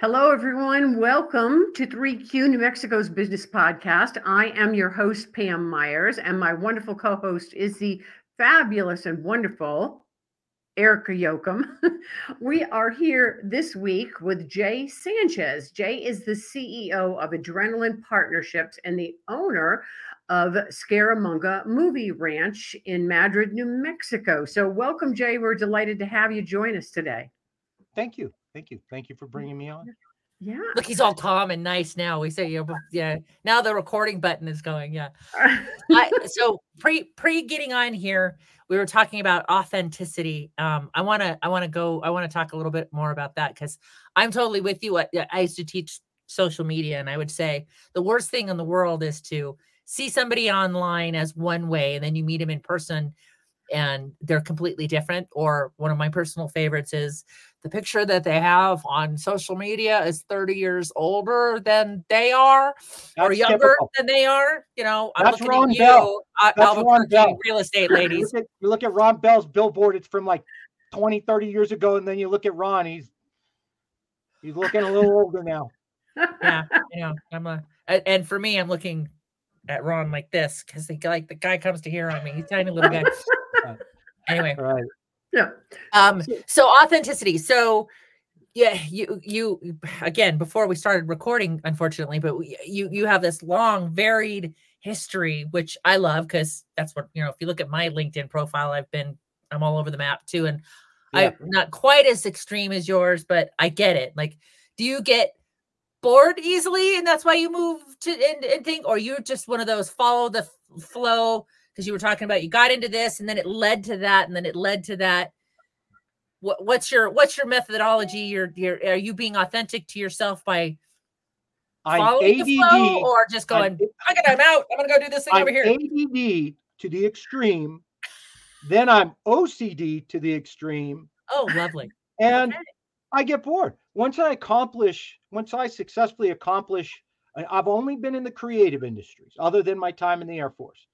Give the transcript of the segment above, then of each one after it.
Hello, everyone. Welcome to 3Q New Mexico's Business Podcast. I am your host, Pam Myers, and my wonderful co host is the fabulous and wonderful Erica Yoakum. we are here this week with Jay Sanchez. Jay is the CEO of Adrenaline Partnerships and the owner of Scaramanga Movie Ranch in Madrid, New Mexico. So, welcome, Jay. We're delighted to have you join us today. Thank you. Thank you. Thank you for bringing me on. Yeah. Look, he's all calm and nice now. We say, you know, yeah. Now the recording button is going. Yeah. I, so pre pre getting on here, we were talking about authenticity. Um, I want to I want to go. I want to talk a little bit more about that because I'm totally with you. I, I used to teach social media, and I would say the worst thing in the world is to see somebody online as one way, and then you meet them in person and they're completely different. Or one of my personal favorites is the picture that they have on social media is 30 years older than they are That's or younger typical. than they are. You know, I'm That's looking Ron at you, Bell. Uh, That's Albuquerque Ron Bell. real estate ladies. You look, at, you look at Ron Bell's billboard, it's from like 20, 30 years ago. And then you look at Ron, he's he's looking a little older now. Yeah, you know, I'm a and for me, I'm looking at Ron like this because the like the guy comes to hear on me. He's tiny little guy. anyway, right. Yeah. Um, so authenticity. So yeah, you you again before we started recording, unfortunately, but you you have this long, varied history, which I love because that's what you know. If you look at my LinkedIn profile, I've been I'm all over the map too, and yeah. I'm not quite as extreme as yours, but I get it. Like, do you get bored easily, and that's why you move to and, and think, or you're just one of those follow the flow? Because you were talking about you got into this and then it led to that and then it led to that. What, what's your what's your methodology? You're, you're you being authentic to yourself by following ADD, the flow or just going I'm, I'm out. I'm gonna go do this thing I'm over here. ADD to the extreme then i'm OCD to the extreme. Oh lovely. And okay. I get bored. Once I accomplish once I successfully accomplish I've only been in the creative industries other than my time in the Air Force.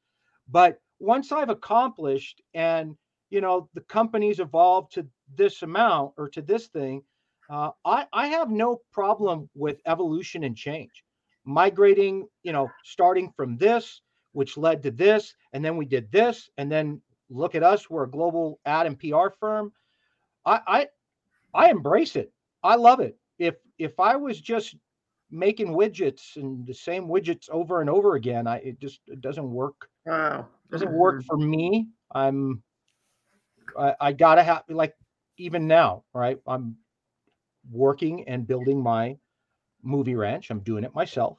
But once I've accomplished and you know the company's evolved to this amount or to this thing, uh, I, I have no problem with evolution and change. Migrating, you know, starting from this, which led to this, and then we did this, and then look at us, we're a global ad and PR firm. I I, I embrace it. I love it. If if I was just making widgets and the same widgets over and over again, I it just it doesn't work Wow. Doesn't work for me. I'm I, I gotta have like even now, right? I'm working and building my movie ranch. I'm doing it myself.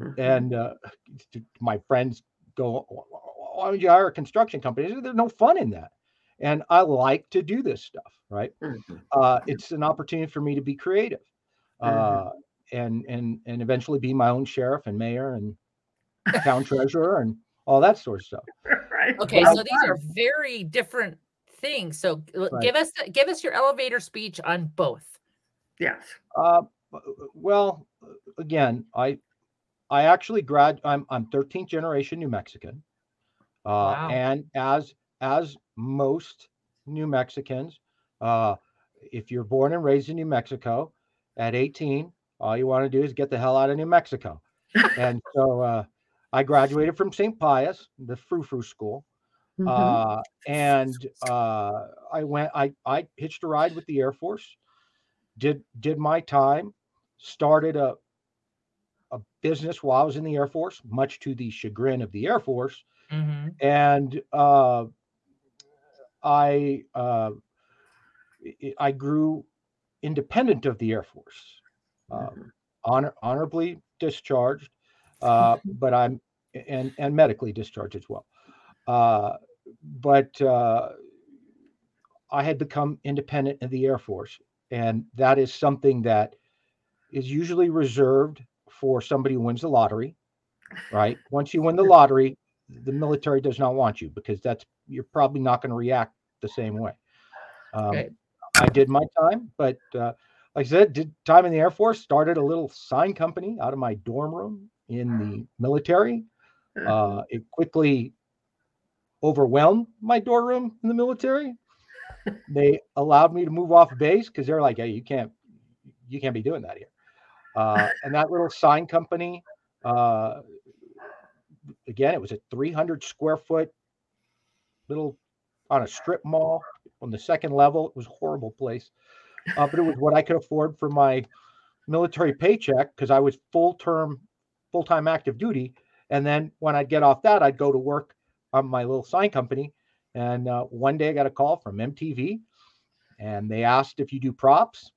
Mm-hmm. And uh, my friends go, why would you hire a construction company? There's no fun in that. And I like to do this stuff, right? Mm-hmm. Uh, it's an opportunity for me to be creative, mm-hmm. uh, and and and eventually be my own sheriff and mayor and town treasurer and all that sort of stuff. right. Okay, so these are very different things. So right. give us give us your elevator speech on both. Yes. Uh, well, again, I I actually grad I'm I'm 13th generation New Mexican. Uh, wow. and as as most New Mexicans, uh, if you're born and raised in New Mexico at 18, all you want to do is get the hell out of New Mexico. and so uh, I graduated from St. Pius, the frou frou school. Mm-hmm. Uh, and uh, I went, I, I hitched a ride with the Air Force, did, did my time, started a, a business while I was in the Air Force, much to the chagrin of the Air Force. Mm-hmm. And uh, I, uh, I grew independent of the Air Force, um, mm-hmm. honor, honorably discharged uh, but I'm and and medically discharged as well. Uh, but uh, I had become independent in the Air Force, and that is something that is usually reserved for somebody who wins the lottery. Right? Once you win the lottery, the military does not want you because that's you're probably not going to react the same way. Um, okay. I did my time, but uh, like I said, did time in the Air Force. Started a little sign company out of my dorm room in the military. Uh, it quickly overwhelmed my dorm room in the military. They allowed me to move off base because they're like, "Hey, you can't, you can't be doing that here." Uh, and that little sign company, uh, again, it was a 300 square foot little on a strip mall on the second level. It was a horrible place, uh, but it was what I could afford for my military paycheck because I was full term, full time active duty. And then when I'd get off that, I'd go to work on my little sign company. And uh, one day I got a call from MTV and they asked if you do props.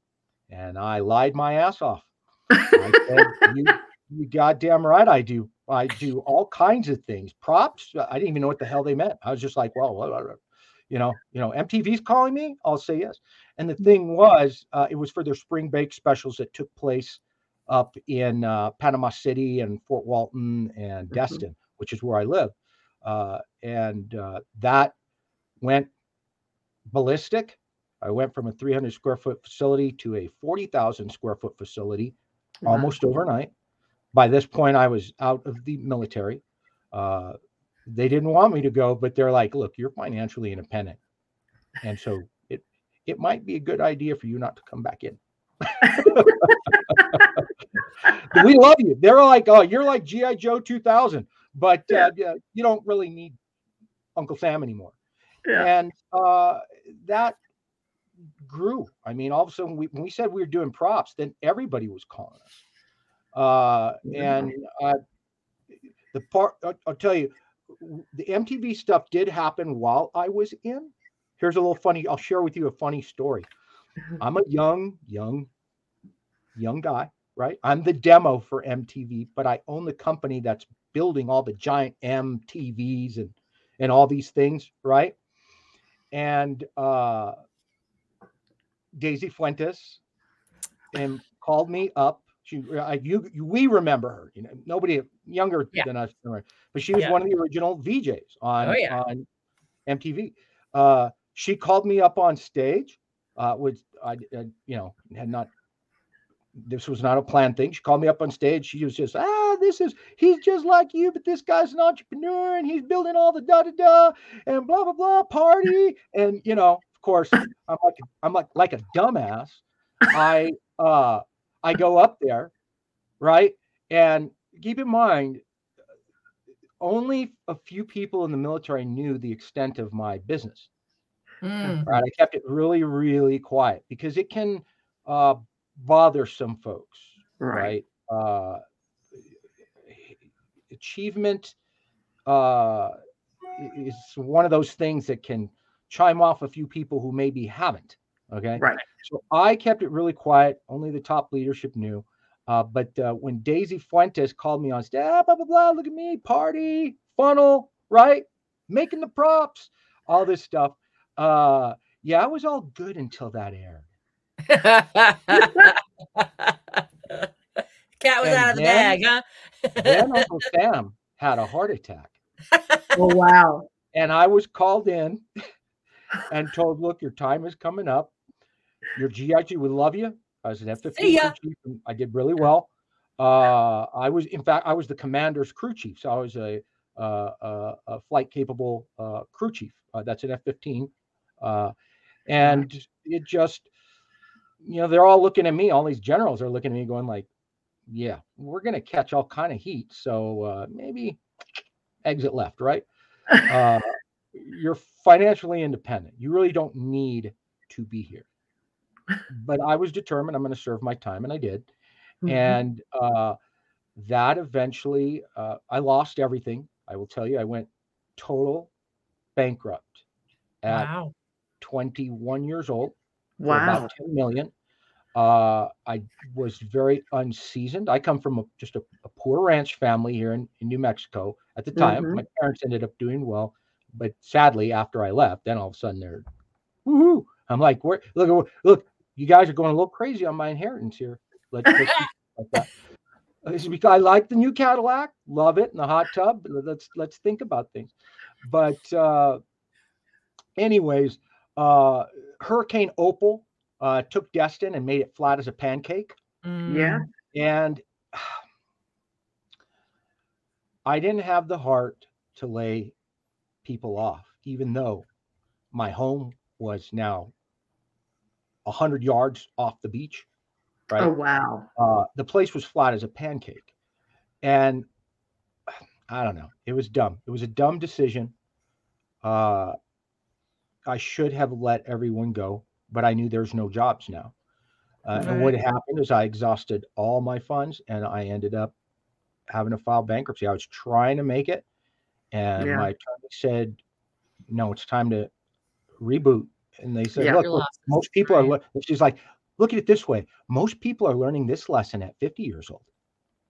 And I lied my ass off. I said, you, you goddamn right I do. I do all kinds of things. Props. I didn't even know what the hell they meant. I was just like, well, you know, you know, MTV's calling me. I'll say yes. And the thing was, uh, it was for their spring break specials that took place up in uh, Panama City and Fort Walton and mm-hmm. Destin, which is where I live. Uh, and uh, that went ballistic. I went from a 300 square foot facility to a 40,000 square foot facility wow. almost overnight. By this point, I was out of the military. Uh, they didn't want me to go, but they're like, "Look, you're financially independent, and so it it might be a good idea for you not to come back in." we love you. They're like, "Oh, you're like GI Joe 2000, but uh, you don't really need Uncle Sam anymore." Yeah. And uh, that grew. I mean, all of a sudden, we, when we said we were doing props, then everybody was calling us. Uh, and uh, the part I'll, I'll tell you, the MTV stuff did happen while I was in. Here's a little funny. I'll share with you a funny story. I'm a young, young, young guy, right? I'm the demo for MTV, but I own the company that's building all the giant MTVs and and all these things, right? And uh Daisy Fuentes and called me up. She, I, you, you, we remember her. You know, nobody younger yeah. than us, but she was yeah. one of the original VJs on oh, yeah. on MTV. Uh, she called me up on stage. Uh, which I, I, you know, had not. This was not a planned thing. She called me up on stage. She was just, ah, this is he's just like you, but this guy's an entrepreneur and he's building all the da da da and blah blah blah party and you know of course, I'm like I'm like like a dumbass. I uh I go up there, right? And keep in mind, only a few people in the military knew the extent of my business. Mm. Right. I kept it really, really quiet because it can uh, bother some folks. Right. right? Uh, achievement uh, is one of those things that can chime off a few people who maybe haven't. Okay. Right. So I kept it really quiet. Only the top leadership knew. Uh, but uh, when Daisy Fuentes called me on stage, ah, blah, blah, blah, look at me, party, funnel, right? Making the props, all this stuff. Uh, yeah, I was all good until that aired. Cat was and out of the bag, huh? then Uncle Sam had a heart attack. Oh, wow. And I was called in and told, "Look, your time is coming up. Your GIG would love you." I was an F-15 chief, and I did really well. Uh, I was, in fact, I was the commander's crew chief, so I was a, uh, a, a flight capable uh, crew chief. Uh, that's an F-15, uh, and it just, you know, they're all looking at me. All these generals are looking at me, going like, "Yeah, we're gonna catch all kind of heat, so uh, maybe exit left, right?" you're financially independent. You really don't need to be here. But I was determined I'm going to serve my time, and I did. Mm-hmm. And uh, that eventually, uh, I lost everything. I will tell you, I went total bankrupt at wow. 21 years old. Wow. About 10 million. Uh, I was very unseasoned. I come from a, just a, a, poor ranch family here in, in New Mexico. At the time, mm-hmm. my parents ended up doing well but sadly, after I left, then all of a sudden they're, woohoo! I'm like, where? Look, look, you guys are going a little crazy on my inheritance here. Let's, let's like that. It's because I like the new Cadillac, love it and the hot tub. Let's let's think about things. But uh, anyways, uh, Hurricane Opal uh, took Destin and made it flat as a pancake. Mm. Yeah, and I didn't have the heart to lay people off, even though my home was now 100 yards off the beach. right? Oh wow. Uh, the place was flat as a pancake, and I don't know. It was dumb. It was a dumb decision. Uh, I should have let everyone go, but I knew there's no jobs now. Uh, And what happened is I exhausted all my funds, and I ended up having to file bankruptcy. I was trying to make it, and Yeah. my attorney said, "No, it's time to reboot." And they said, Yeah. "Look, look, most people are." le- She's like, "Look at it this way: most people are learning this lesson at 50 years old."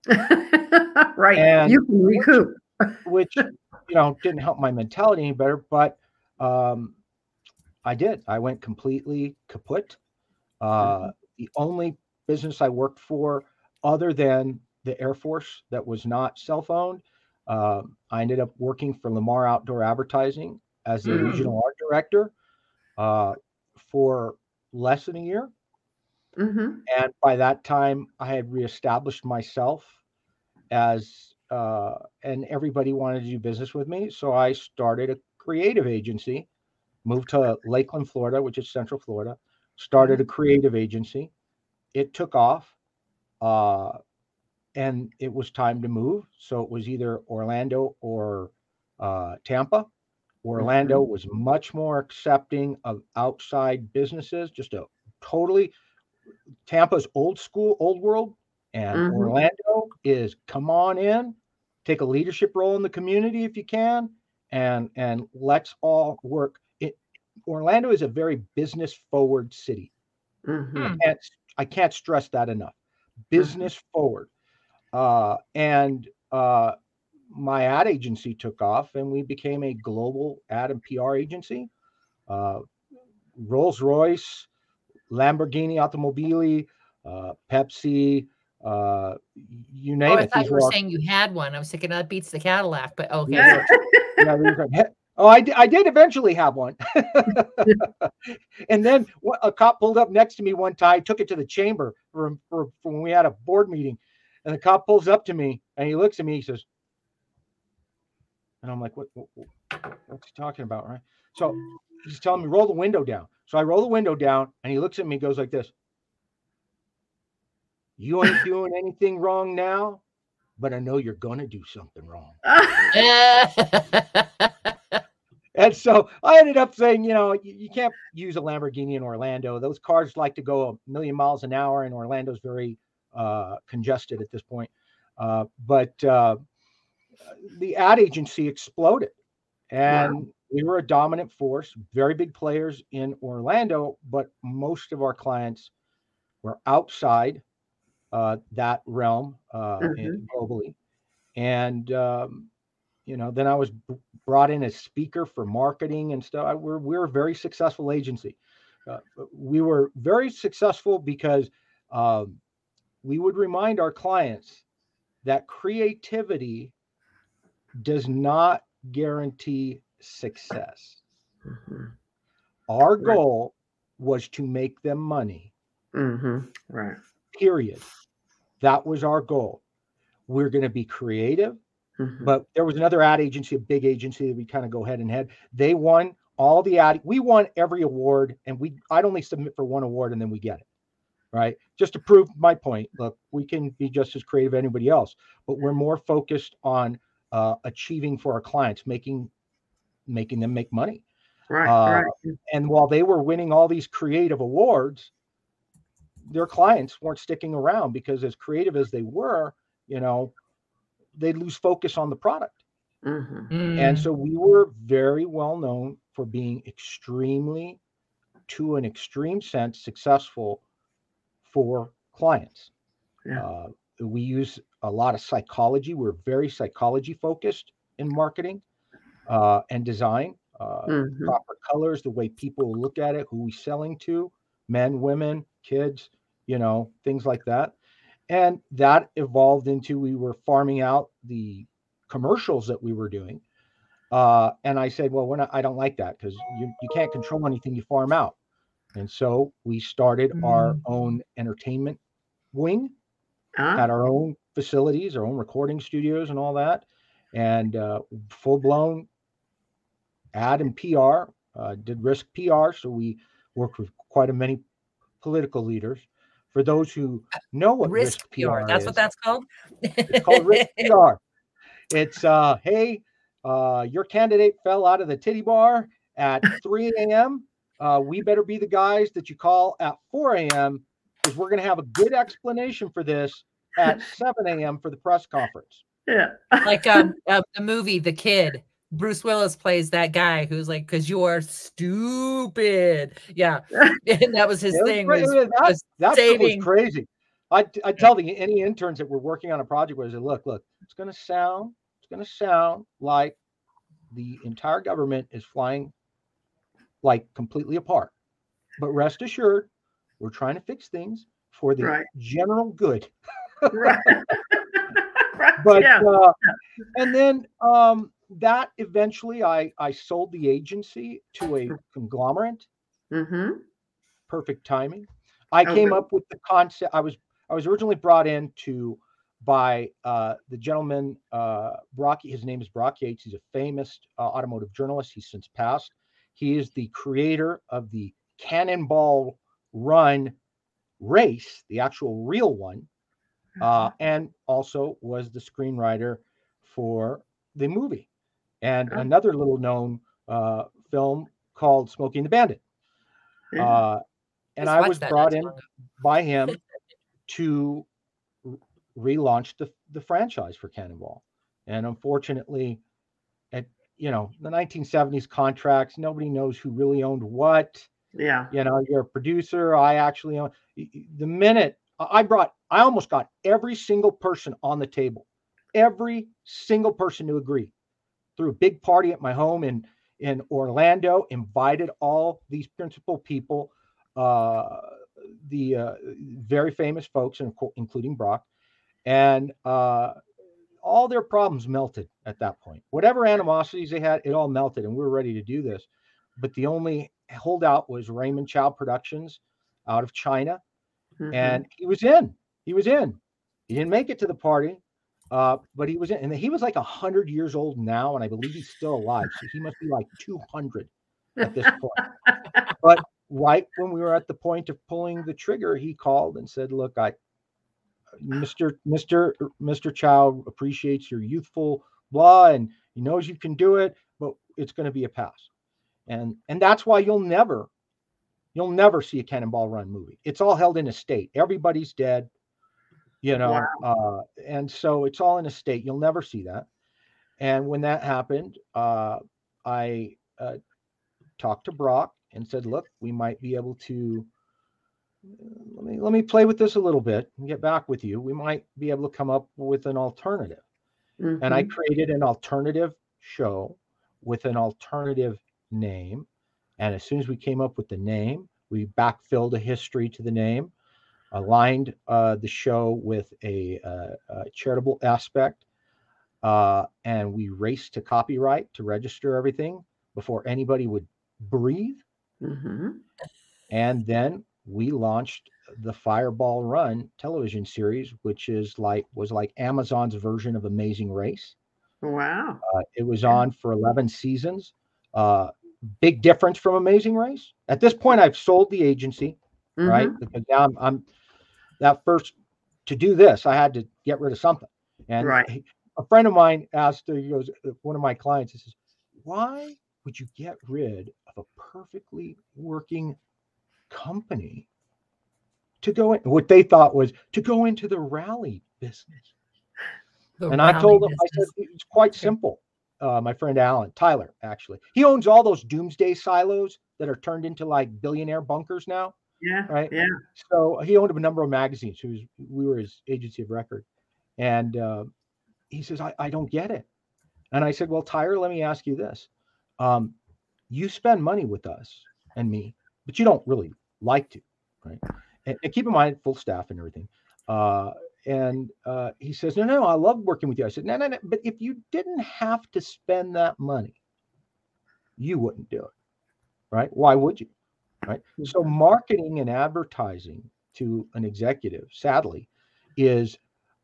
right. And- you can recoup. which you know didn't help my mentality any better but um i did i went completely kaput uh the only business i worked for other than the air force that was not cell phone uh, i ended up working for lamar outdoor advertising as the Mm. regional art director uh, for less than a year. Hmm and by that time i had reestablished myself as uh, and everybody wanted to do business with me. So i started a creative agency moved to lakeland florida which is central florida started a creative agency. It took off uh, and it was time to move. So it was either orlando or uh, tampa orlando was much more accepting of outside businesses just a totally Tampa's old school, old world, and Mhm. Orlando is come on in, take a leadership role in the community if you can, and and let's all work. It Orlando is a very business forward city. hmm I can't I can't stress that enough. Business forward, uh, and uh, my ad agency took off, and we became a global ad and PR agency. Uh, Rolls Royce, Lamborghini Automobili, uh, Pepsi, uh, you name Oh, I it. thought you were all- saying you had one. I was thinking that beats the Cadillac, but okay. Yeah. yeah, oh, I, I did eventually have one. and then a cop pulled up next to me one time. Took it to the chamber for, for, for when we had a board meeting. And the cop pulls up to me and he looks at me. He says, and I'm like, what, what, what- what's he talking about? Right. So he's telling me, roll the window down. So I roll the window down and he looks at me, goes like this. You ain't doing anything wrong now, but I know you're going to do something wrong. And so I ended up saying, you know, you, you can't use a Lamborghini in Orlando. Those cars like to go a million miles an hour, and Orlando's very uh, congested at this point. Uh, but uh, the ad agency exploded, and we were a dominant force, very big players in Orlando, but most of our clients were outside uh, that realm uh, in- globally. And um, you know, then I was b- brought in as speaker for marketing and stuff. I, we're we're a very successful agency. Uh, we were very successful because um, we would remind our clients that creativity does not guarantee success. Mhm. Our Right. goal was to make them money. Mhm. Right. Period. That was our goal. We're going to be creative. Mhm. but there was another ad agency, a big agency that we kind of go head and head. They won all the ad. We won every award, and we I'd only submit for one award, and then we get it, right? Just to prove my point. Look, we can be just as creative as anybody else, but we're more focused on uh, achieving for our clients, making making them make money. right. uh, right. And while they were winning all these creative awards, their clients weren't sticking around because as creative as they were, you know, they'd lose focus on the product. Mhm. And Mm. so we were very well known for being extremely, to an extreme sense, successful for clients. Yeah. Uh, we use a lot of psychology. We're very psychology focused in marketing uh, and design. Uh, Mhm. Proper colors, the way people look at it, who we selling to, men, women, kids, you know, things like that. And that evolved into we were farming out the commercials that we were doing. Uh, and I said, well, we're not, I don't like that because you, you can't control anything you farm out. And so we started our Mm. own entertainment wing Ah, at our own facilities, our own recording studios and all that. And uh, full blown ad and PR, uh, did risk PR. So we worked with quite a many political leaders for those who know what risk, risk PR, PR that's is, what that's called. it's called risk PR. It's uh, hey, uh, your candidate fell out of the titty bar at 3 a.m. Uh, we better be the guys that you call at 4 a.m. because we're going to have a good explanation for this at 7 a.m. for the press conference. Yeah. like um, uh, the movie The Kid. Bruce Willis plays that guy who's like, "Cause you are stupid." Yeah, and that was his was thing. Was, that, was that saving... was crazy. I I tell the any interns that were working on a project was, "Look, look, it's going to sound, it's going to sound like the entire government is flying like completely apart. But rest assured, we're trying to fix things for the right. general good. right. But yeah. uh, and then um, that eventually I I sold the agency to a conglomerate. Mm-hmm. Perfect timing. I okay. came up with the concept. I was I was originally brought in to by uh, the gentleman uh, Brock. His name is Brock Yates. He's a famous uh, automotive journalist. He's since passed. He is the creator of the Cannonball Run race, the actual real one, uh, mm-hmm. and also was the screenwriter for the movie and another little known uh, film called Smokey and the Bandit. Uh, and I was brought in by him to relaunch the, the franchise for Cannonball. And unfortunately, at you know the 1970s contracts, nobody knows who really owned what. Yeah. You know, you're a producer. I actually own the minute I brought, I almost got every single person on the table, every single person to agree through a big party at my home in in Orlando, invited all these principal people, uh, the uh, very famous folks, including Brock, and uh, all their problems melted at that point. Whatever animosities they had, it all melted, and we were ready to do this. But the only holdout was Raymond Chow Productions out of China, mm-hmm. and he was in. He was in. He didn't make it to the party, uh, but he was in, and he was like a hundred years old now, and I believe he's still alive. So he must be like two hundred at this point. but right when we were at the point of pulling the trigger, he called and said, "Look, I Mr. Mr. Mr. Chow appreciates your youthful blah and he knows you can do it, but it's going to be a pass. And and that's why you'll never you'll never see a cannonball run movie. It's all held in a state. Everybody's dead, you know. Wow. Uh, and so it's all in a state. You'll never see that. And when that happened, uh, I uh, talked to Brock and said, "Look, we might be able to let me let me play with this a little bit and get back with you. We might be able to come up with an alternative. Mm-hmm. And I mm-hmm. created an alternative show with an alternative name. And as soon as we came up with the name, we backfilled a history to the name, aligned uh, the show with a, uh, a charitable aspect, uh, and we raced to copyright to register everything before anybody would breathe. Mm-hmm. And then we launched the Fireball Run television series, which is like was like Amazon's version of Amazing Race. Wow! Uh, it was on for eleven seasons. Uh, big difference from Amazing Race. At this point, I've sold the agency, mm-hmm. right? Because now I'm, I'm, that first to do this, I had to get rid of something. And right. a friend of mine asked, he goes, one of my clients, he says, "Why would you get rid of a perfectly working company to go in what they thought was to go into the rally business. The and I told them, business. I said, it's quite simple. Uh, my friend Alan, Tyler, actually, he owns all those doomsday silos that are turned into like billionaire bunkers now. Yeah. Right. Yeah. So he owned a number of magazines. He was, we were his agency of record. And uh, he says, I, I don't get it. And I said, Well, Tyler, let me ask you this. Um, you spend money with us and me, but you don't really like to, right? And, and keep in mind, full staff and everything. Uh, and uh, he says, No, no, I love working with you. I said, No, no, no. But if you didn't have to spend that money, you wouldn't do it, right? Why would you? Right. So, mm-hmm. marketing and advertising to an executive, sadly, is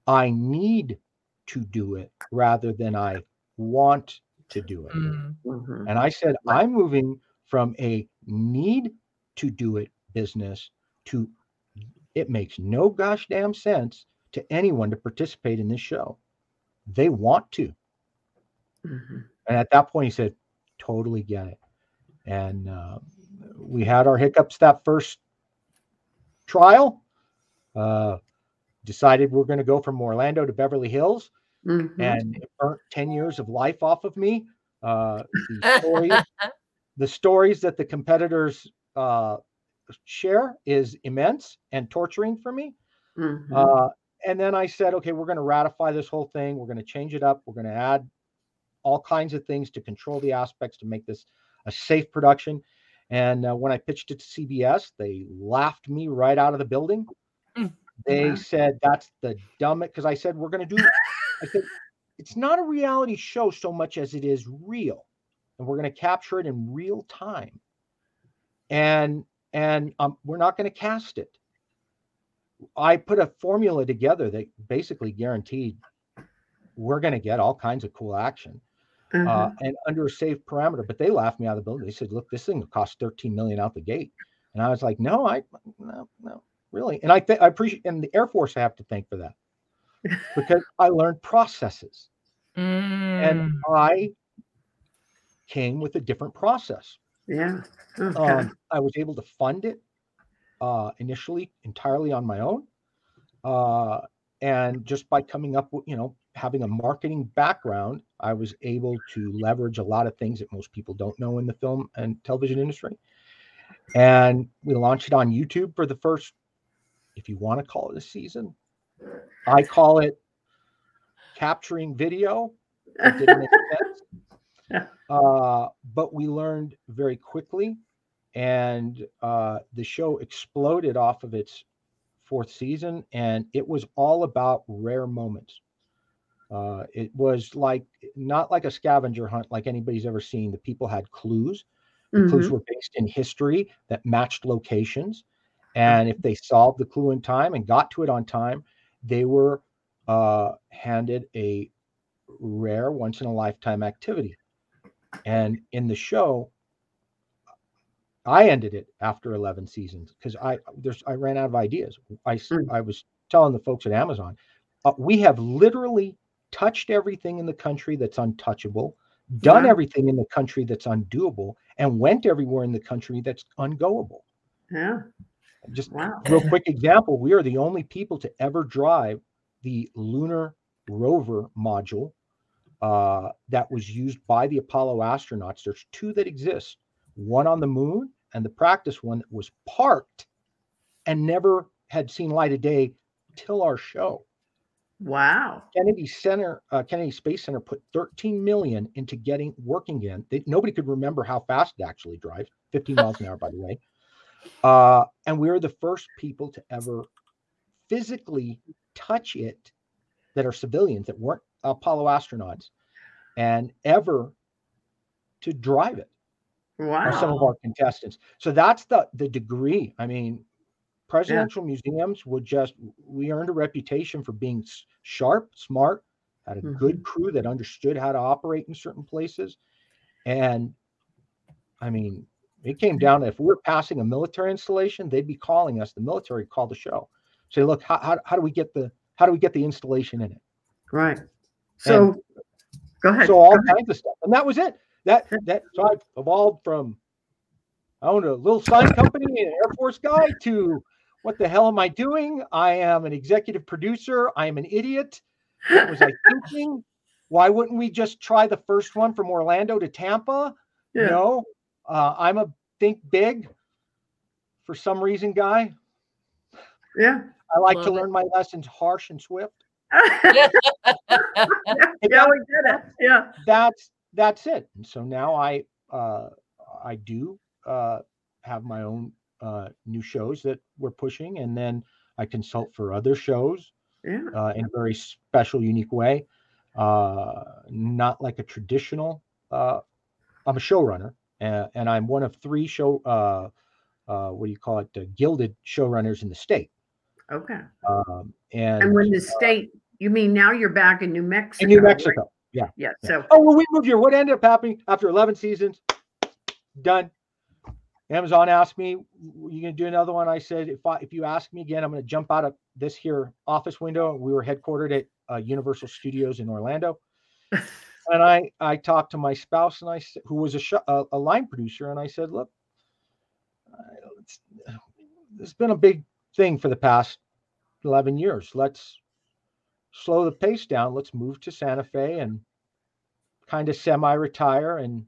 I need to do it rather than I want to do it. Mm-hmm. And I said, I'm moving from a need to do it business to it makes no gosh damn sense to anyone to participate in this show. They want to. Mm-hmm. And at that point, he said, totally get it. And uh, we had our hiccups that first trial. Uh, decided we're going to go from Orlando to Beverly Hills. Mm-hmm. And it burnt 10 years of life off of me. Uh, the, stories, the stories that the competitors uh, share is immense and torturing for me. Mm-hmm. And then I said, okay, we're going to ratify this whole thing. We're going to change it up. We're going to add all kinds of things to control the aspects to make this a safe production. And uh, when I pitched it to CBS, they laughed me right out of the building. Mm. They said that's the dumbest because I said we're going to do. I said it's not a reality show so much as it is real, and we're going to capture it in real time. And and um, we're not going to cast it. I put a formula together that basically guaranteed we're going to get all kinds of cool action uh, mm-hmm. and under a safe parameter. But they laughed me out of the building. They said, "Look, this thing will cost 13 million out the gate," and I was like, "No, I no no really." And I think I appreciate and the Air Force I have to thank for that because I learned processes, mm. and I came with a different process. Yeah. Okay. Um, I was able to fund it uh, initially entirely on my own. Uh, and just by coming up with, you know, having a marketing background, I was able to leverage a lot of things that most people don't know in the film and television industry. And we launched it on YouTube for the first, if you want to call it a season. I call it capturing video. It didn't make sense. Uh, but we learned very quickly, and uh, the show exploded off of its fourth season, and it was all about rare moments. Uh, it was like not like a scavenger hunt like anybody's ever seen. The people had clues. The mm-hmm. clues were based in history that matched locations. And if they solved the clue in time and got to it on time, they were uh, handed a rare, once in a lifetime activity. And in the show, I ended it after 11 seasons because I there's I ran out of ideas. I mm. I was telling the folks at Amazon, uh, we have literally touched everything in the country that's untouchable, done yeah. everything in the country that's undoable, and went everywhere in the country that's ungoable. Yeah. Just wow. real quick example, we are the only people to ever drive the lunar rover module uh, that was used by the Apollo astronauts. There's two that exist one on the moon and the practice one that was parked and never had seen light of day till our show. Wow. Kennedy Center, uh, Kennedy Space Center put 13 million into getting working in. They, nobody could remember how fast it actually drives, 15 miles an hour, by the way. Uh, and we are the first people to ever physically touch it that are civilians that weren't Apollo astronauts and ever to drive it. Wow. some of our contestants. So that's the the degree. I mean, presidential yeah. museums would just we earned a reputation for being sharp, smart, had a mm-hmm. good crew that understood how to operate in certain places. And I mean, it came down to if we were passing a military installation, they'd be calling us. The military called the show. Say, look, how, how, how do we get the how do we get the installation in it? Right. So and go ahead. So all kinds of stuff. And that was it. That that so I evolved from I own a little sign company and an Air Force guy to what the hell am I doing? I am an executive producer. I am an idiot. What was I thinking? Why wouldn't we just try the first one from Orlando to Tampa? Yeah. No, uh, I'm a think big for some reason guy. Yeah. I like Love to it. learn my lessons harsh and swift. yeah, we get it. Yeah. That's that's it. And so now I uh I do uh have my own uh new shows that we're pushing and then I consult for other shows yeah. uh, in a very special, unique way. Uh, not like a traditional. Uh, I'm a showrunner, and, and I'm one of three show. Uh, uh, what do you call it? Uh, gilded showrunners in the state. Okay. Um, and and when the uh, state, you mean now you're back in New Mexico? In New Mexico. Right? Yeah. Yeah. So. Oh well, we moved here. What ended up happening after 11 seasons? Done. Amazon asked me, "You gonna do another one?" I said, "If I if you ask me again, I'm gonna jump out of this here office window." We were headquartered at uh, Universal Studios in Orlando, and I I talked to my spouse and I said, who was a sh- a, a line producer, and I said, "Look, it's, it's been a big thing for the past 11 years. Let's slow the pace down. Let's move to Santa Fe and kind of semi-retire and."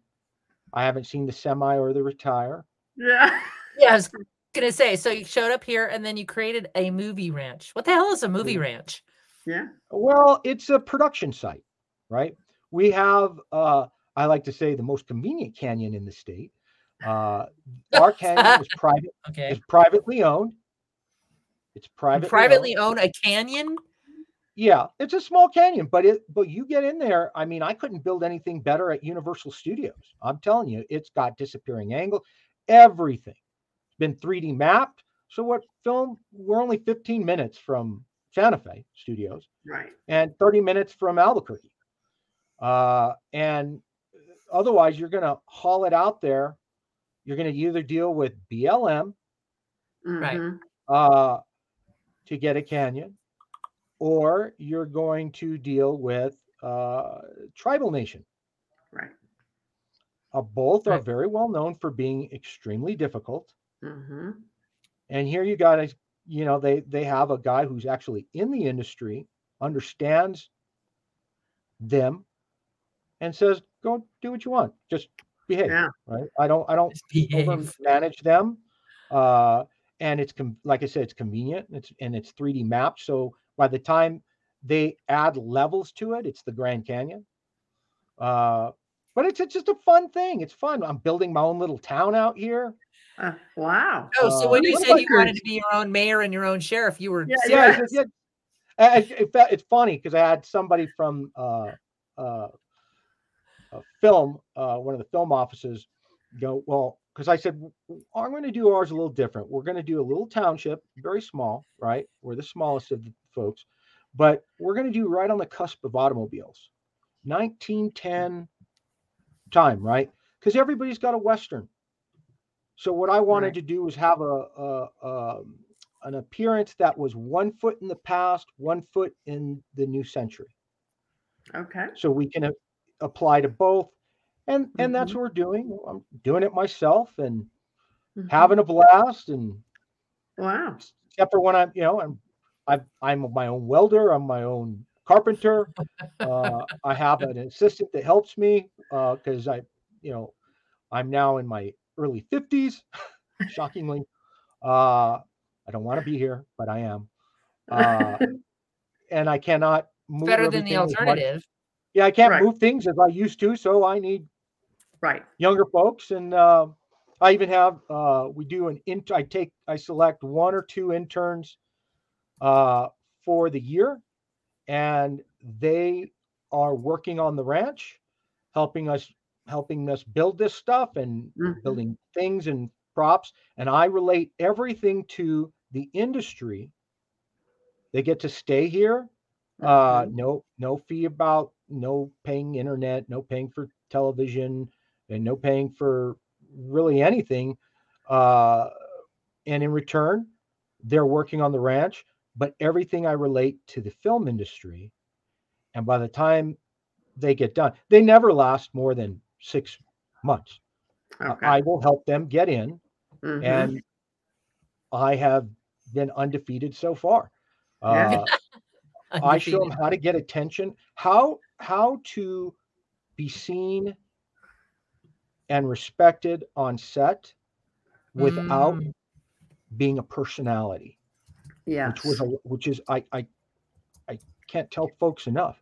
I haven't seen the semi or the retire. Yeah. Yeah, I was gonna say. So you showed up here and then you created a movie ranch. What the hell is a movie ranch? Yeah. Well, it's a production site, right? We have, uh, I like to say, the most convenient canyon in the state. Uh, our canyon is private. Okay. It's privately owned. It's privately Privately owned. own a canyon? Yeah, it's a small canyon, but it but you get in there. I mean, I couldn't build anything better at Universal Studios. I'm telling you, it's got disappearing angle, everything. It's been 3D mapped. So what film? We're only 15 minutes from Santa Fe Studios Right. and 30 minutes from Albuquerque. Uh, and otherwise, you're going to haul it out there. You're going to either deal with BLM Right. Mhm. uh, to get a canyon, or you're going to deal with uh, tribal nation. Right. Uh, both are very well known for being extremely difficult. hmm And here you got to, you know, they they have a guy who's actually in the industry, understands them, and says, "Go do what you want. Just behave." Yeah. Right? I don't I don't manage them. Uh, and it's com- like I said, it's convenient. It's and it's 3D mapped. So by the time they add levels to it, it's the Grand Canyon. Uh, but it's, it's just a fun thing. It's fun. I'm building my own little town out here. Uh, wow. Oh, so Uh, when you said about you wanted to be your own mayor and your own sheriff, you were Yeah, serious. Yeah, Yes. it's, funny because I had somebody from uh, uh, a film, uh, one of the film offices, go, well, because I said, "W- w- I'm going to do ours a little different. We're going to do a little township, very small, right? We're the smallest of the folks, but we're going to do right on the cusp of automobiles. 1910 time, right? Because everybody's got a Western. So what I wanted Right. to do was have a, a, um an appearance that was one foot in the past, one foot in the new century. Okay. So we can a- apply to both. And and that's Mhm. what we're doing. I'm doing it myself and Mhm. having a blast. And Wow. except for when I'm, you know, I'm I, I'm my own welder. I'm my own carpenter. Uh, I have an assistant that helps me because I, you know, I'm now in my early 50s. shockingly, uh, I don't want to be here, but I am. Uh, and I cannot move better than the everything as much- alternative. Yeah, I can't Right. move things as I used to, so I need right. younger folks, and uh, I even have uh, we do an int. I take I select one or two interns uh, for the year, and they are working on the ranch, helping us helping us build this stuff and Mhm. building things and props. And I relate everything to the industry. They get to stay here. Uh, Mhm. no, no fee about no paying internet, no paying for television, and no paying for really anything. Uh, and in return, they're working on the ranch, but everything I relate to the film industry. And by the time they get done, they never last more than six months. Uh, I will help them get in, Mhm. and I have been undefeated so far. Yeah. Uh, I show them how to get attention, how how to be seen and respected on set without Mm, being a personality, yes. which was a, which is I I I can't tell folks enough.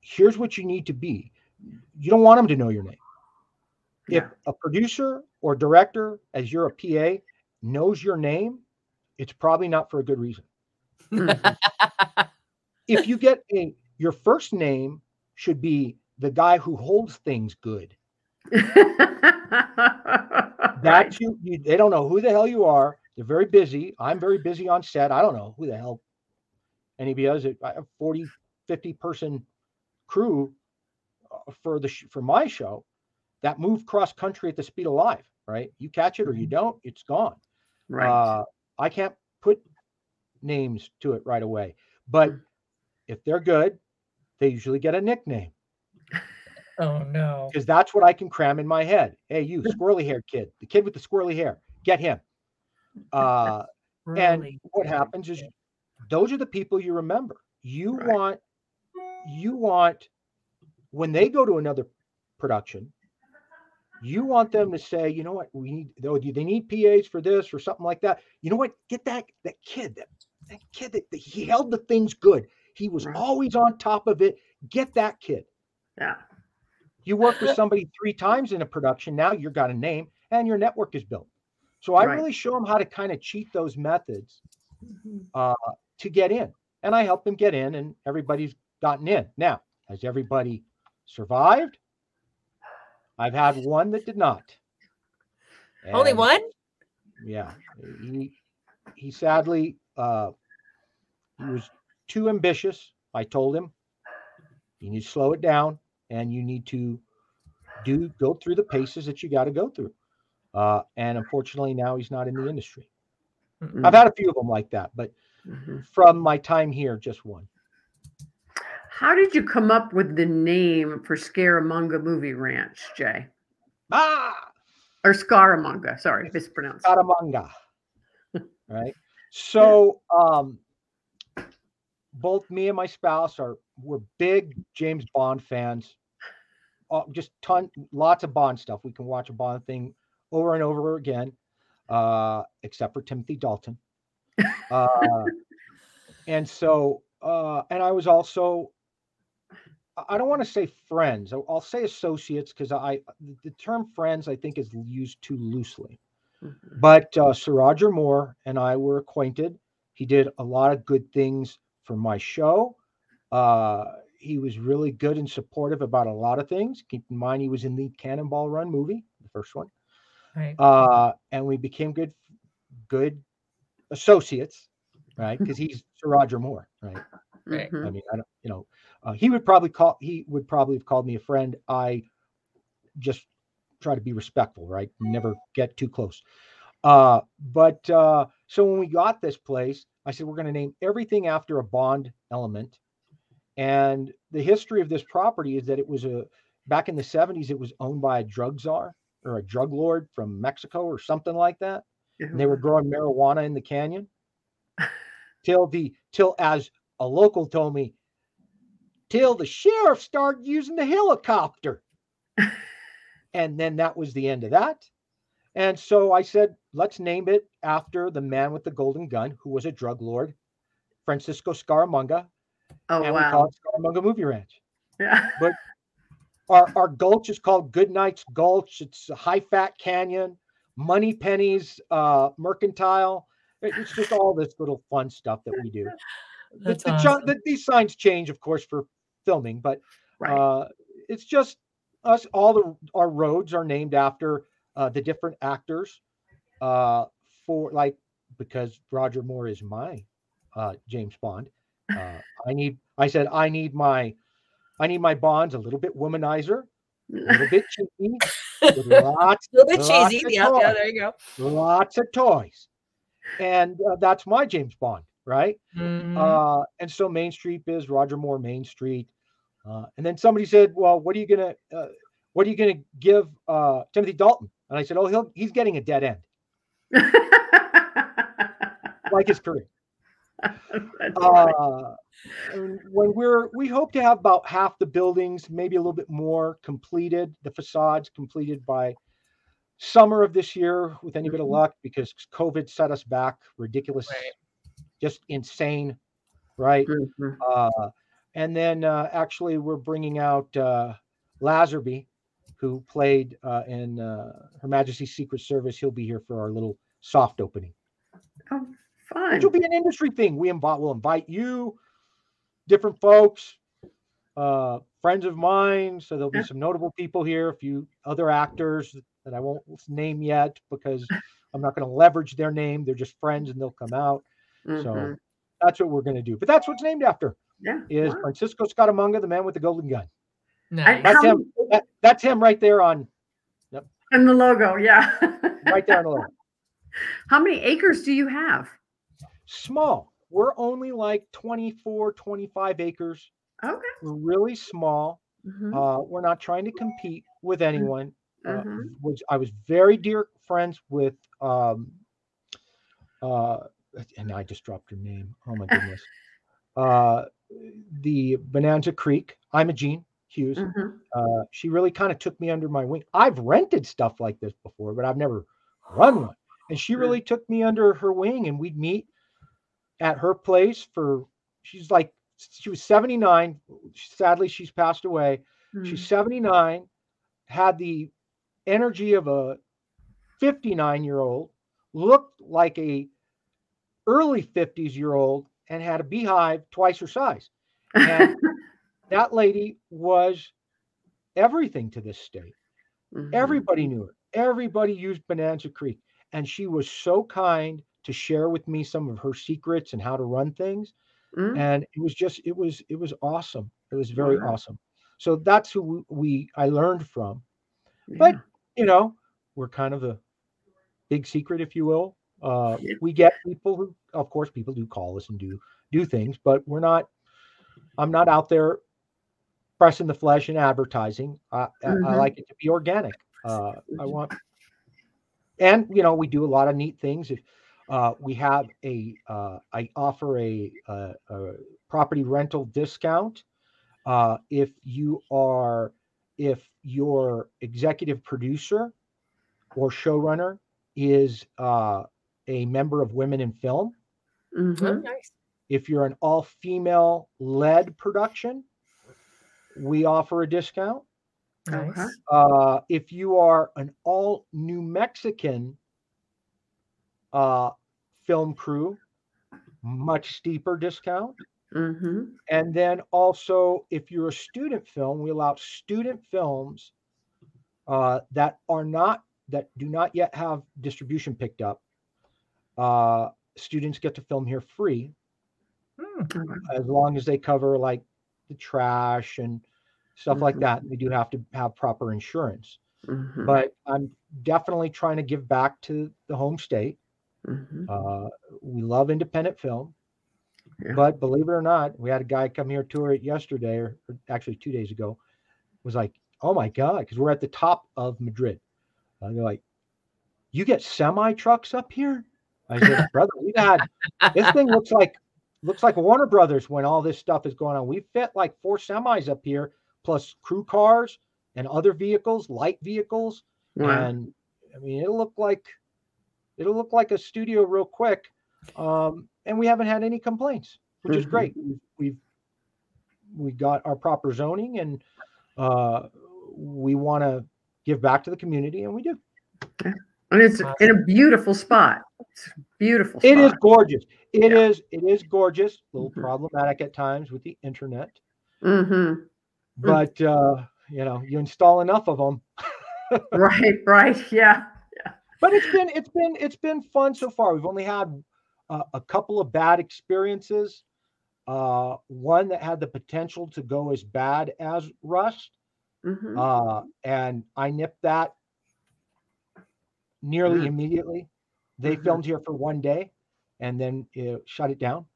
Here's what you need to be. You don't want them to know your name. If a producer or director, as you're a PA, knows your name, it's probably not for a good reason. If you get a your first name should be the guy who holds things good. Right. You, you they don't know who the hell you are. They're very busy. I'm very busy on set. I don't know who the hell anybody is. I have 40, 50 person crew uh, for the for my show that move cross country at the speed of life. right? You catch it or you Mhm. don't, it's gone. Right. Uh, I can't put names to it right away, but if they're good, they usually get a nickname Oh no. because that's what I can cram in my head. Hey, you squirrely haired kid, the kid with the squirrely hair, get him. Uh, and what happens is those are the people you remember. You Right. want, you want, when they go to another production, you want them to say, you know what, we need, though they need PAs for this or something like that. You know what, get that that kid, that, that kid that, that he held the things good. He was Right. always on top of it. Get that kid. yeah. You work with somebody three times in a production. Now you've got a name and your network is built. So I Right. really show them how to kind of cheat those methods Mhm. uh, to get in. And I help them get in, and everybody's gotten in. Now, has everybody survived? I've had one that did not. Only one? Yeah. He, he sadly, uh, he was too ambitious. I told him, you need to slow it down and you need to do go through the paces that you got to go through. Uh, and unfortunately, now he's not in the industry. Mm-mm. I've had a few of them like that, but Mhm. from my time here, just one. How did you come up with the name for Scaramanga Movie Ranch, Jay? Ah, Or Scaramanga? Sorry, mispronounced. Scaramanga. right. So, um, both me and my spouse are we're big James Bond fans. Uh, just ton, lots of Bond stuff. We can watch a Bond thing over and over again, uh, except for Timothy Dalton. Uh, and so, uh, and I was also, I- don't want to say friends. I'll, I'll say associates because I the term friends I think is used too loosely. Mhm. But uh, Sir Roger Moore and I were acquainted. He did a lot of good things for my show. Uh, he was really good and supportive about a lot of things. Keep in mind, he was in the Cannonball Run movie, the first one, Right. uh, and we became good, good associates, right? Because he's Sir Roger Moore, right? Right. Mhm. I mean, I don't, you know, uh, he would probably call, he would probably have called me a friend. I just try to be respectful, right? Never get too close. Uh, but uh, so when we got this place, I said, we're going to name everything after a Bond element. And the history of this property is that it was a, back in the 70s, it was owned by a drug czar or a drug lord from Mexico or something like that and they were growing marijuana in the canyon? Till the till as a local told me till the sheriff started using the helicopter. And then that was the end of that. And so i said let's name it after the man with the golden gun who was a drug lord francisco scaramanga. Oh and we call it scaramanga movie ranch. Yeah. Our, our gulch is called Goodnight's Gulch. It's a Hai Fat canyon, Moneypenny's, uh, mercantile. It's just all this little fun stuff that we do. The, the awesome. the- these signs change, of course, for filming, but Right. uh, it's just us. All the our roads are named after uh, the different actors. Uh, for like because Roger Moore is my uh, James Bond. Uh, I need. I said I need my. I need my bonds a little bit womanizer, a little bit cheeky, with lots, A little bit cheesy. Yeah, yeah, there you go. lots of toys, and uh, that's my James Bond, right? Mhm. Uh, and so Main Street is Roger Moore Main Street. Uh, and then somebody said, "Well, what are you gonna, uh, what are you gonna give uh, Timothy Dalton?" And I said, "Oh, he'll he's getting a dead end, like his career." Uh, when we're we hope to have about half the buildings, maybe a little bit more completed, the facades completed by summer of this year, with any bit of Mhm. luck, because COVID set us back ridiculous, Right. just insane, right? Mhm. Uh, and then uh, actually, we're bringing out uh, Lazenby, who played uh, in uh, Her Majesty's Secret Service. He'll be here for our little soft opening, Oh, fun. which will be an industry thing. We invite, we'll invite you, different folks, uh, friends of mine. So there'll be Yeah. some notable people here, a few other actors that I won't name yet because I'm not going to leverage their name. They're just friends, and they'll come out. So Mhm. that's what we're going to do. But that's what's named after yeah. is wow. Francisco Scaramanga, the man with the golden gun. Nice. That's How- him. That, that's him right there on. Yep. And the logo, yeah. right there on the left. How many acres do you have? Small. We're only like 24, 25 acres. Okay. We're really small. Mhm, Uh, we're not trying to compete with anyone. Uh, mhm. was I was very dear friends with um uh and I just dropped her name. Oh my goodness. uh the Bonanza Creek, Imogene Hughes. Mhm. Uh she really kind of took me under my wing. I've rented stuff like this before, but I've never run one. And she Mm. really took me under her wing and we'd meet at her place for she's like she was 79. Sadly, she's passed away. She's Mm. 79, had the energy of a 59 year old, looked like a early 50s year old, and had a beehive twice her size. And that lady was everything to this state. Mhm. Everybody knew her. Everybody used Bonanza Creek. And she was so kind to share with me some of her secrets and how to run things Mm. and it was just it was it was awesome. It was very Wow. awesome. So that's who we, i learned from. But- you know we're kind of the big secret if you will. Uh Yeah. we get people who of course people do call us and do do things but we're not i'm not out there pressing the flesh and advertising. I I- I like it to be organic. Uh i want and you know we do a lot of neat things. If uh, we have a uh, I offer a, a, a property rental discount uh, if you are if your executive producer or showrunner is uh, a member of Women in Film. Oh, Mhm. nice. If you're an all female led production, we offer a discount. Nice. Uh, if you are an all New Mexican uh, film crew, much steeper discount. Mhm. And then also, if you're a student film, we allow student films uh, that are not that do not yet have distribution picked up. Uh, students get to film here free Hmm. As long as they cover like the trash and stuff like Mhm. that. They do have to have proper insurance. Mhm. But I'm definitely trying to give back to the home state. Mhm. Uh, we love independent film. Yeah. But believe it or not, we had a guy come here tour it yesterday, or, or actually two days ago, was like, "Oh my god!" Because we're at the top of Madrid. Uh, they're like, "You get semi trucks up here?" I said, "Brother, we had this thing looks like looks like Warner Brothers when all this stuff is going on. We fit like four semis up here, plus crew cars and other vehicles, light vehicles, Wow. and I mean, it looked like it'll look like a studio real quick. Um, and we haven't had any complaints, which is Mhm. great. We've, we've got our proper zoning, and uh, we want to give back to the community, and we do. And it's in a beautiful spot. It's beautiful. It is gorgeous. It Yeah. is. It is gorgeous. A little Mhm. problematic at times with the internet, Mm-hmm. but uh, you know, you install enough of them. Right. Right. Yeah. But it's been it's been it's been fun so far. We've only had uh, a couple of bad experiences. Uh, one that had the potential to go as bad as Rust, Mhm. uh, and I nipped that nearly Mm. immediately. They Mhm. filmed here for one day, and then uh, shut it down.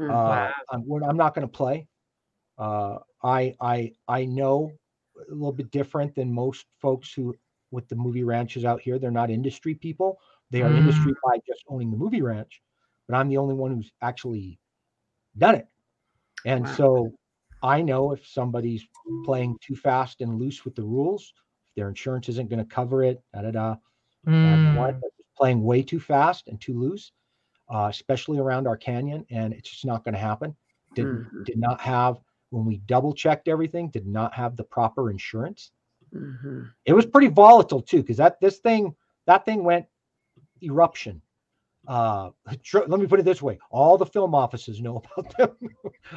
Mm. Uh, Wow. I'm, I'm not going to play. Uh, I I I know a little bit different than most folks who with the movie ranches out here. They're not industry people. They are industry by just owning the movie ranch. But I'm the only one who's actually done it. And Wow. so I know if somebody's playing too fast and loose with the rules, their insurance isn't going to cover it, da da da. And one Mm. playing way too fast and too loose, uh, especially around our canyon, and it's just not going to happen. Didn't Mhm. did not have when we double checked everything, did not have the proper insurance. Mhm. It was pretty volatile too, because that this thing that thing went eruption. Uh, tr- let me put it this way: all the film offices know about them.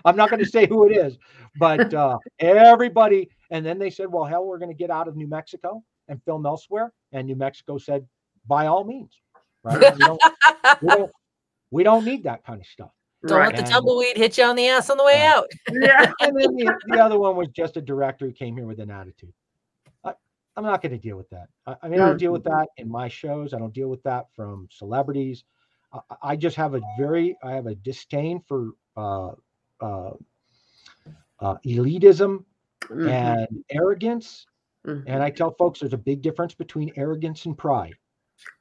I'm not going to say who it is, but uh, everybody. And then they said, "Well, hell, we're going to get out of New Mexico and film elsewhere." And New Mexico said, "By all means, right? We don't, we don't, we don't need that kind of stuff." Don't Right. let the And- tumbleweed hit you on the ass on the way Yeah. out. Yeah. And then the, the other one was just a director who came here with an attitude. I, I'm not going to deal with that. I, I, mean, I don't deal with that in my shows. I don't deal with that from celebrities. I, I just have a very, I have a disdain for uh, uh, uh, elitism mm-hmm. and arrogance. Mm-hmm. And I tell folks there's a big difference between arrogance and pride.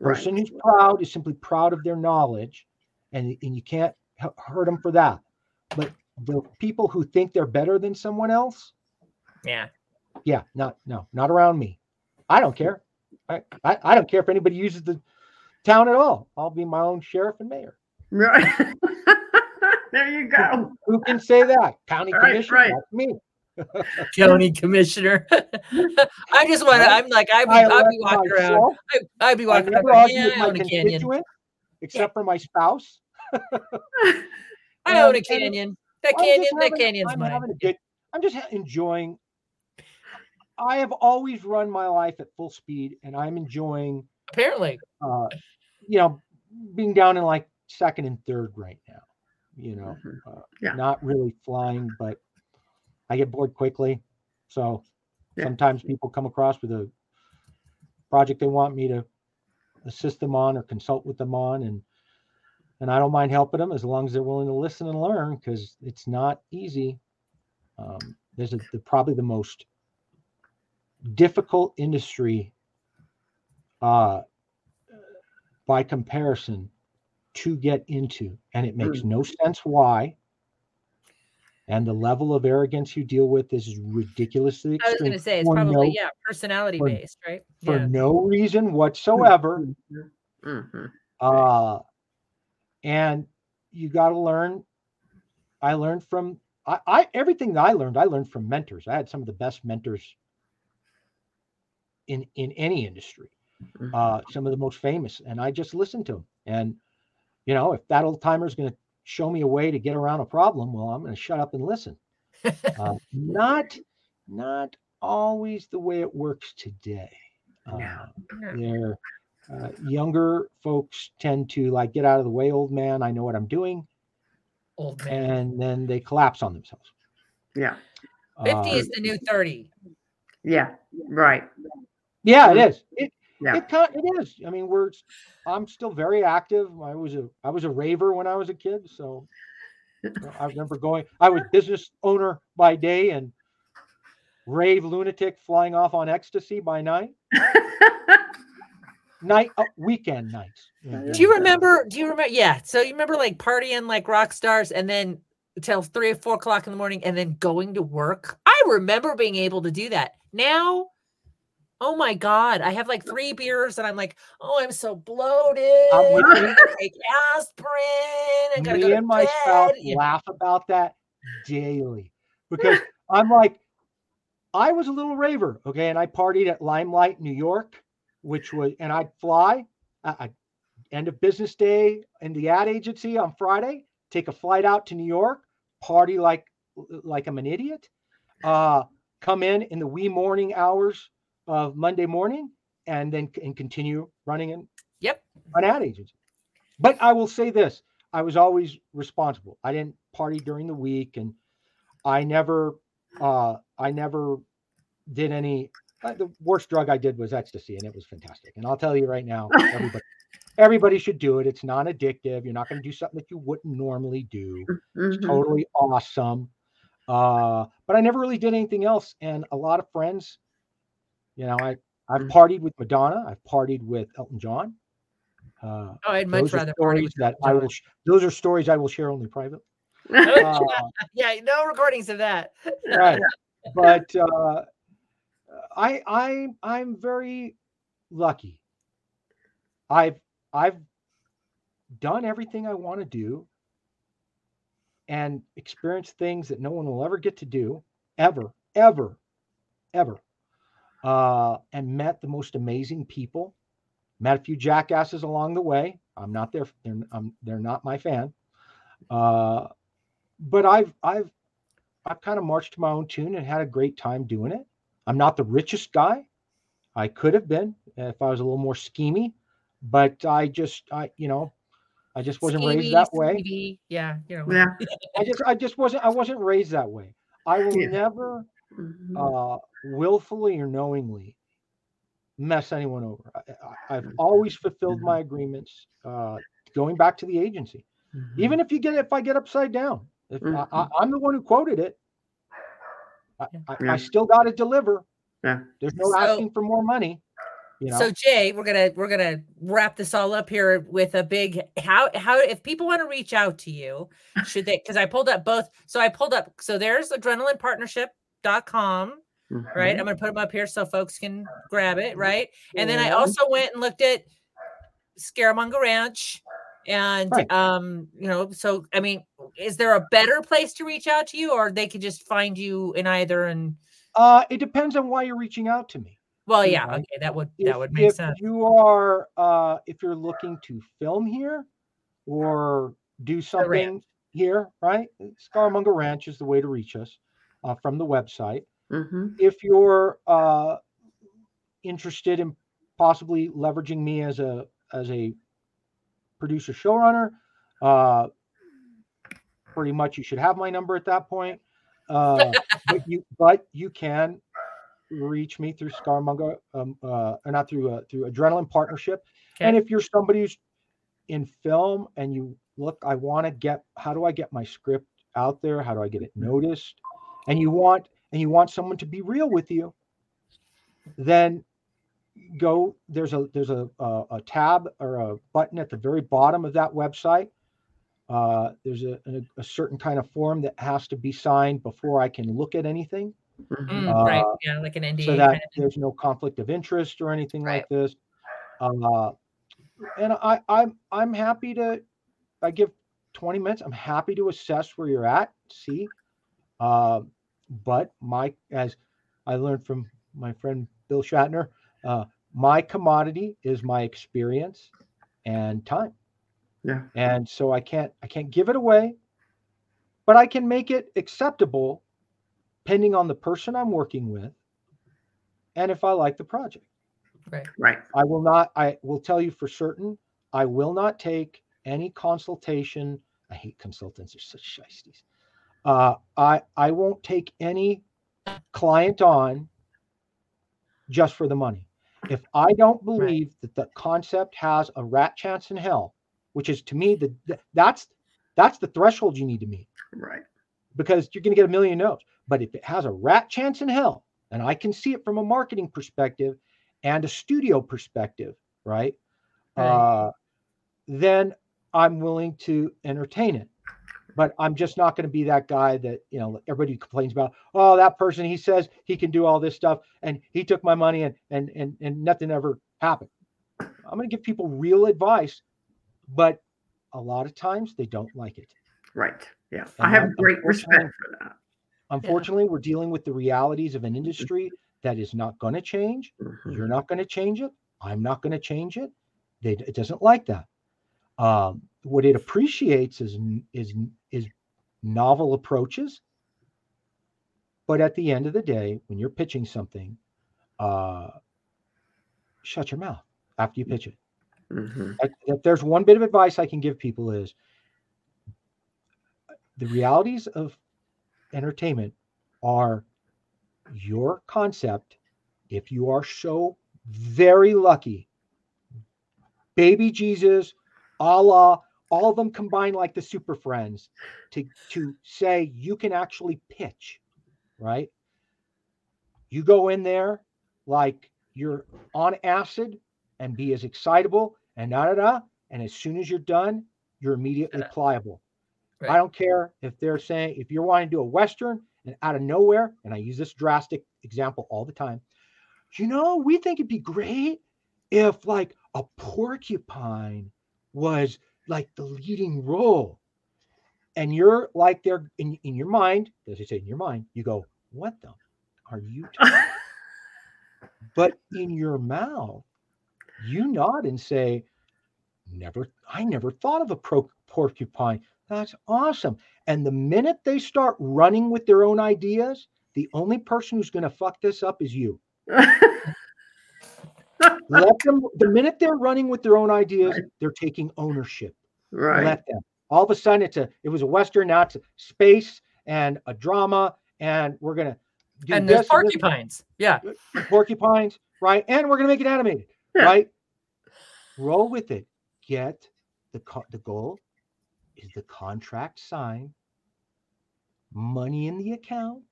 Person who's proud is simply proud of their knowledge, and, and you can't hurt them for that. But the people who think they're better than someone else, yeah, yeah, not no, not around me. I don't care. I, I, I don't care if anybody uses the town at all. I'll be my own sheriff and mayor. Right. there you go. Who, who, can say that? County right, commissioner. Right. That's me. county commissioner. I just want to. I'm like I'd be, I'd be walking around. I, would be walking around. Yeah, I own a um, canyon. Except yeah. for my spouse. I own a canyon. That canyon. That canyon's I'm mine. Good, I'm just enjoying. I have always run my life at full speed, and I'm enjoying. Apparently. Uh, you know, being down in like second and third right now. You know, mm-hmm. uh, yeah. not really flying, but I get bored quickly. So yeah. sometimes people come across with a project they want me to assist them on or consult with them on and and I don't mind helping them as long as they're willing to listen and learn because it's not easy. Um, there's a, the, probably the most difficult industry uh, by comparison to get into, and it makes mm. no sense why and the level of arrogance you deal with is ridiculously extreme. I was going to say it's probably no, yeah personality for, based, right? For yeah. no reason whatsoever. Mm-hmm. mm-hmm. Uh, and you got to learn. I learned from I, I everything that I learned. I learned from mentors. I had some of the best mentors in in any industry. Mm-hmm. Uh, some of the most famous, and I just listened to them. And you know, if that old timer is going to show me a way to get around a problem, well, I'm going to shut up and listen. uh, not, not always the way it works today. Uh, They're uh, younger folks tend to like get out of the way, old man. I know what I'm doing. Old man. And then they collapse on themselves. Yeah. 50 uh, is the new 30. Yeah. Right. Yeah, it is. It, yeah. It, it is. I mean, we're I'm still very active. I was a I was a raver when I was a kid, so you know, I remember going. I was business owner by day and rave lunatic flying off on ecstasy by night. night uh, weekend nights. Yeah. Do you remember? Do you remember? Yeah. So you remember like partying like rock stars and then till three or four o'clock in the morning and then going to work. I remember being able to do that. Now Oh my god, I have like three beers and I'm like, oh, I'm so bloated. I'm with you. Take aspirin. I gotta Me go and my bed. spouse laugh about that daily because I'm like, I was a little raver, okay, and I partied at Limelight, New York, which was, and I'd fly. I, end of business day in the ad agency on Friday, take a flight out to New York, party like like I'm an idiot. Uh, come in in the wee morning hours of Monday morning and then and continue running in yep an ad agency. But I will say this: I was always responsible. I didn't party during the week, and I never, uh, I never did any. Uh, the worst drug I did was ecstasy, and it was fantastic. And I'll tell you right now, everybody, everybody should do it. It's non-addictive. You're not going to do something that you wouldn't normally do. Mm-hmm. It's totally awesome. Uh, but I never really did anything else. And a lot of friends you know, I I've mm. partied with Madonna. I've partied with Elton John. Uh, oh, I'd much rather party that I will. Sh- those are stories I will share only privately. Uh, yeah, no recordings of that. right, but uh, I I I'm very lucky. I've I've done everything I want to do and experienced things that no one will ever get to do ever ever ever uh, and met the most amazing people. Met a few jackasses along the way. I'm not their, they're, I'm, they're not my fan. Uh, but I've, I've, I've kind of marched to my own tune and had a great time doing it. I'm not the richest guy. I could have been if I was a little more schemy, but I just, I, you know, I just wasn't schemy, raised that way. Yeah, you know. Yeah. I just, I just wasn't, I wasn't raised that way. I will yeah. never, mm-hmm. uh, willfully or knowingly mess anyone over. I, have always fulfilled my agreements, uh, going back to the agency. Mm-hmm. Even if you get if I get upside down, if mm-hmm. I, am the one who quoted it, I, yeah. I, I still got to deliver. Yeah. There's no so, asking for more money. You know? So Jay, we're gonna we're gonna wrap this all up here with a big how how if people want to reach out to you, should they because I pulled up both. So I pulled up so there's adrenalinepartnership.com. Mm-hmm. Right. I'm gonna put them up here so folks can grab it, right? And then I also went and looked at Scaramanga Ranch. And right. um, you know, so I mean, is there a better place to reach out to you, or they could just find you in either and uh it depends on why you're reaching out to me. Well, yeah, okay, that would that would make if sense. You are uh if you're looking to film here or do something here, right? Scaramanga Ranch is the way to reach us uh, from the website. Mm-hmm. If you're uh, interested in possibly leveraging me as a as a producer showrunner, uh, pretty much you should have my number at that point. Uh, but you but you can reach me through Scaramanga, um, uh, or not through uh, through Adrenaline Partnership. Okay. And if you're somebody who's in film and you look, I want to get, how do I get my script out there? How do I get it noticed? And you want and you want someone to be real with you, then go. There's a there's a a, a tab or a button at the very bottom of that website. Uh, there's a, a, a certain kind of form that has to be signed before I can look at anything. Mm, uh, right. Yeah, like an NDA. So that kind of there's no conflict of interest or anything right. like this. Uh, and I, I'm I'm happy to. I give 20 minutes. I'm happy to assess where you're at. See, uh, but my as I learned from my friend Bill Shatner, uh, my commodity is my experience and time. Yeah. And so I can't I can't give it away, but I can make it acceptable depending on the person I'm working with and if I like the project. Right. Right. I will not, I will tell you for certain, I will not take any consultation. I hate consultants, they're such shisties. Uh, I I won't take any client on just for the money. If I don't believe right. that the concept has a rat chance in hell, which is to me the, the that's that's the threshold you need to meet. Right. Because you're going to get a million notes, But if it has a rat chance in hell, and I can see it from a marketing perspective and a studio perspective, right? right. Uh, then I'm willing to entertain it. But I'm just not going to be that guy that, you know, everybody complains about, oh, that person, he says he can do all this stuff and he took my money and and and, and nothing ever happened. I'm going to give people real advice, but a lot of times they don't like it. Right. Yeah. And I have great respect for that. Unfortunately, yeah. we're dealing with the realities of an industry that is not going to change. Mm-hmm. You're not going to change it. I'm not going to change it. They, it doesn't like that. Um, what it appreciates is is is novel approaches. But at the end of the day, when you're pitching something, uh, shut your mouth after you pitch it. Mm-hmm. If there's one bit of advice I can give people is the realities of entertainment are your concept. If you are so very lucky, baby Jesus, Allah, all of them combined like the Super Friends to, to say you can actually pitch, right? You go in there like you're on acid and be as excitable and da da da. And as soon as you're done, you're immediately pliable. Right. I don't care if they're saying if you're wanting to do a western and out of nowhere, and I use this drastic example all the time. You know, we think it'd be great if like a porcupine was like the leading role. And you're like they're in, in your mind, as I say, in your mind, you go, What the are you talking? but in your mouth, you nod and say, Never, I never thought of a pro- porcupine. That's awesome. And the minute they start running with their own ideas, the only person who's going to fuck this up is you. Let them, the minute they're running with their own ideas, they're taking ownership. Right. Let them. All of a sudden, it's a, it was a Western, now it's a space and a drama. And we're going to do and there's porcupines. yeah. Porcupines. right? And we're going to make it animated, Yeah. right? Roll with it. Get the co- the goal is the contract signed, money in the account,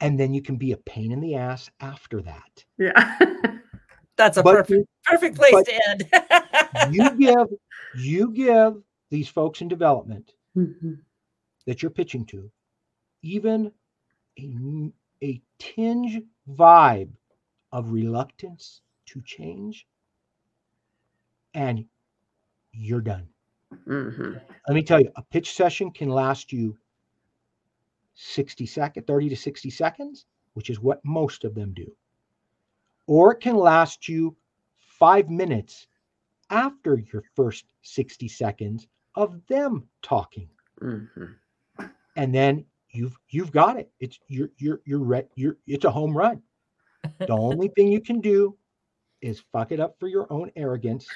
and then you can be a pain in the ass after that. Yeah. That's a But perfect perfect place to end. you give you give these folks in development Mhm. that you're pitching to even a, a tinge vibe of reluctance to change and you're done Mhm. let me tell you a pitch session can last you 60 seconds 30 to 60 seconds which is what most of them do or it can last you five minutes after your first 60 seconds of them talking. Mhm. and then you've you've got it. It's you're you're you're re- you're it's a home run. The only thing you can do is fuck it up for your own arrogance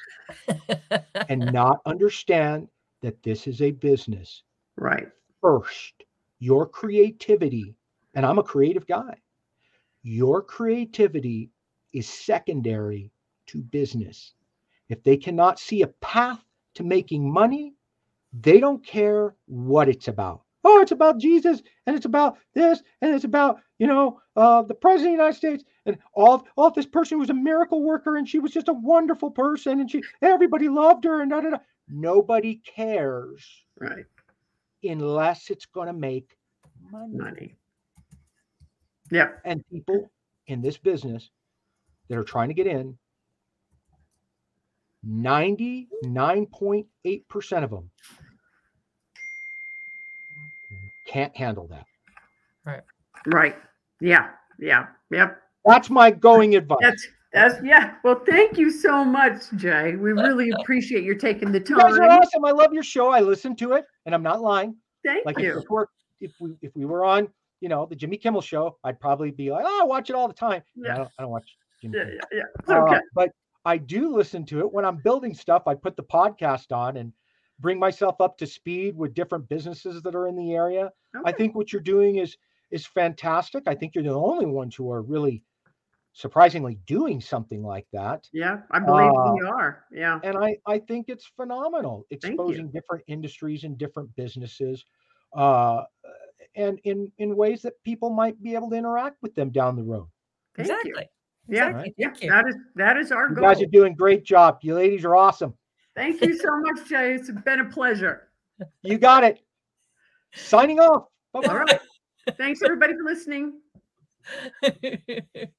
and not understand that this is a business. Right. first your creativity and i'm a creative guy. Your creativity is secondary to business if they cannot see a path to making money they don't care what it's about oh it's about jesus and it's about this and it's about you know uh, the president of the united states and all all this person was a miracle worker and she was just a wonderful person and she everybody loved her and da, da, da. nobody cares Right. unless it's going to make money. Money. Yep. And people in this business that are trying to get in, 99.8% of them can't handle that. Right. Right. Yeah. Yeah. Yep. That's my going advice. That's that's yeah. Well, thank you so much, Jay. We really appreciate your taking the time. you guys are time. awesome. I love your show. I listen to it, and I'm not lying. Thank Like if, you. this were, if we if we were on, you know, the Jimmy Kimmel show, I'd probably be like, oh, I watch it all the time. No, I, Yeah. don't, I don't watch Jimmy Yeah. Yeah. yeah. It's Uh, but I do listen to it when I'm building stuff. I put the podcast on and bring myself up to speed with different businesses that are in the area. I think what you're doing is is fantastic. I think you're the only ones who are really surprisingly doing something like that. Yeah, I believe uh, we are. Yeah. And I I think it's phenomenal exposing different industries and different businesses uh and in in ways that people might be able to interact with them down the road. Thank you. exactly. Yeah. Exactly. Yeah. Thank you. That is that is our You goal. guys are doing great job. You ladies are awesome. Thank you so much, Jay. It's been a pleasure. You got it. Signing off. Bye-bye. All right. Thanks everybody for listening.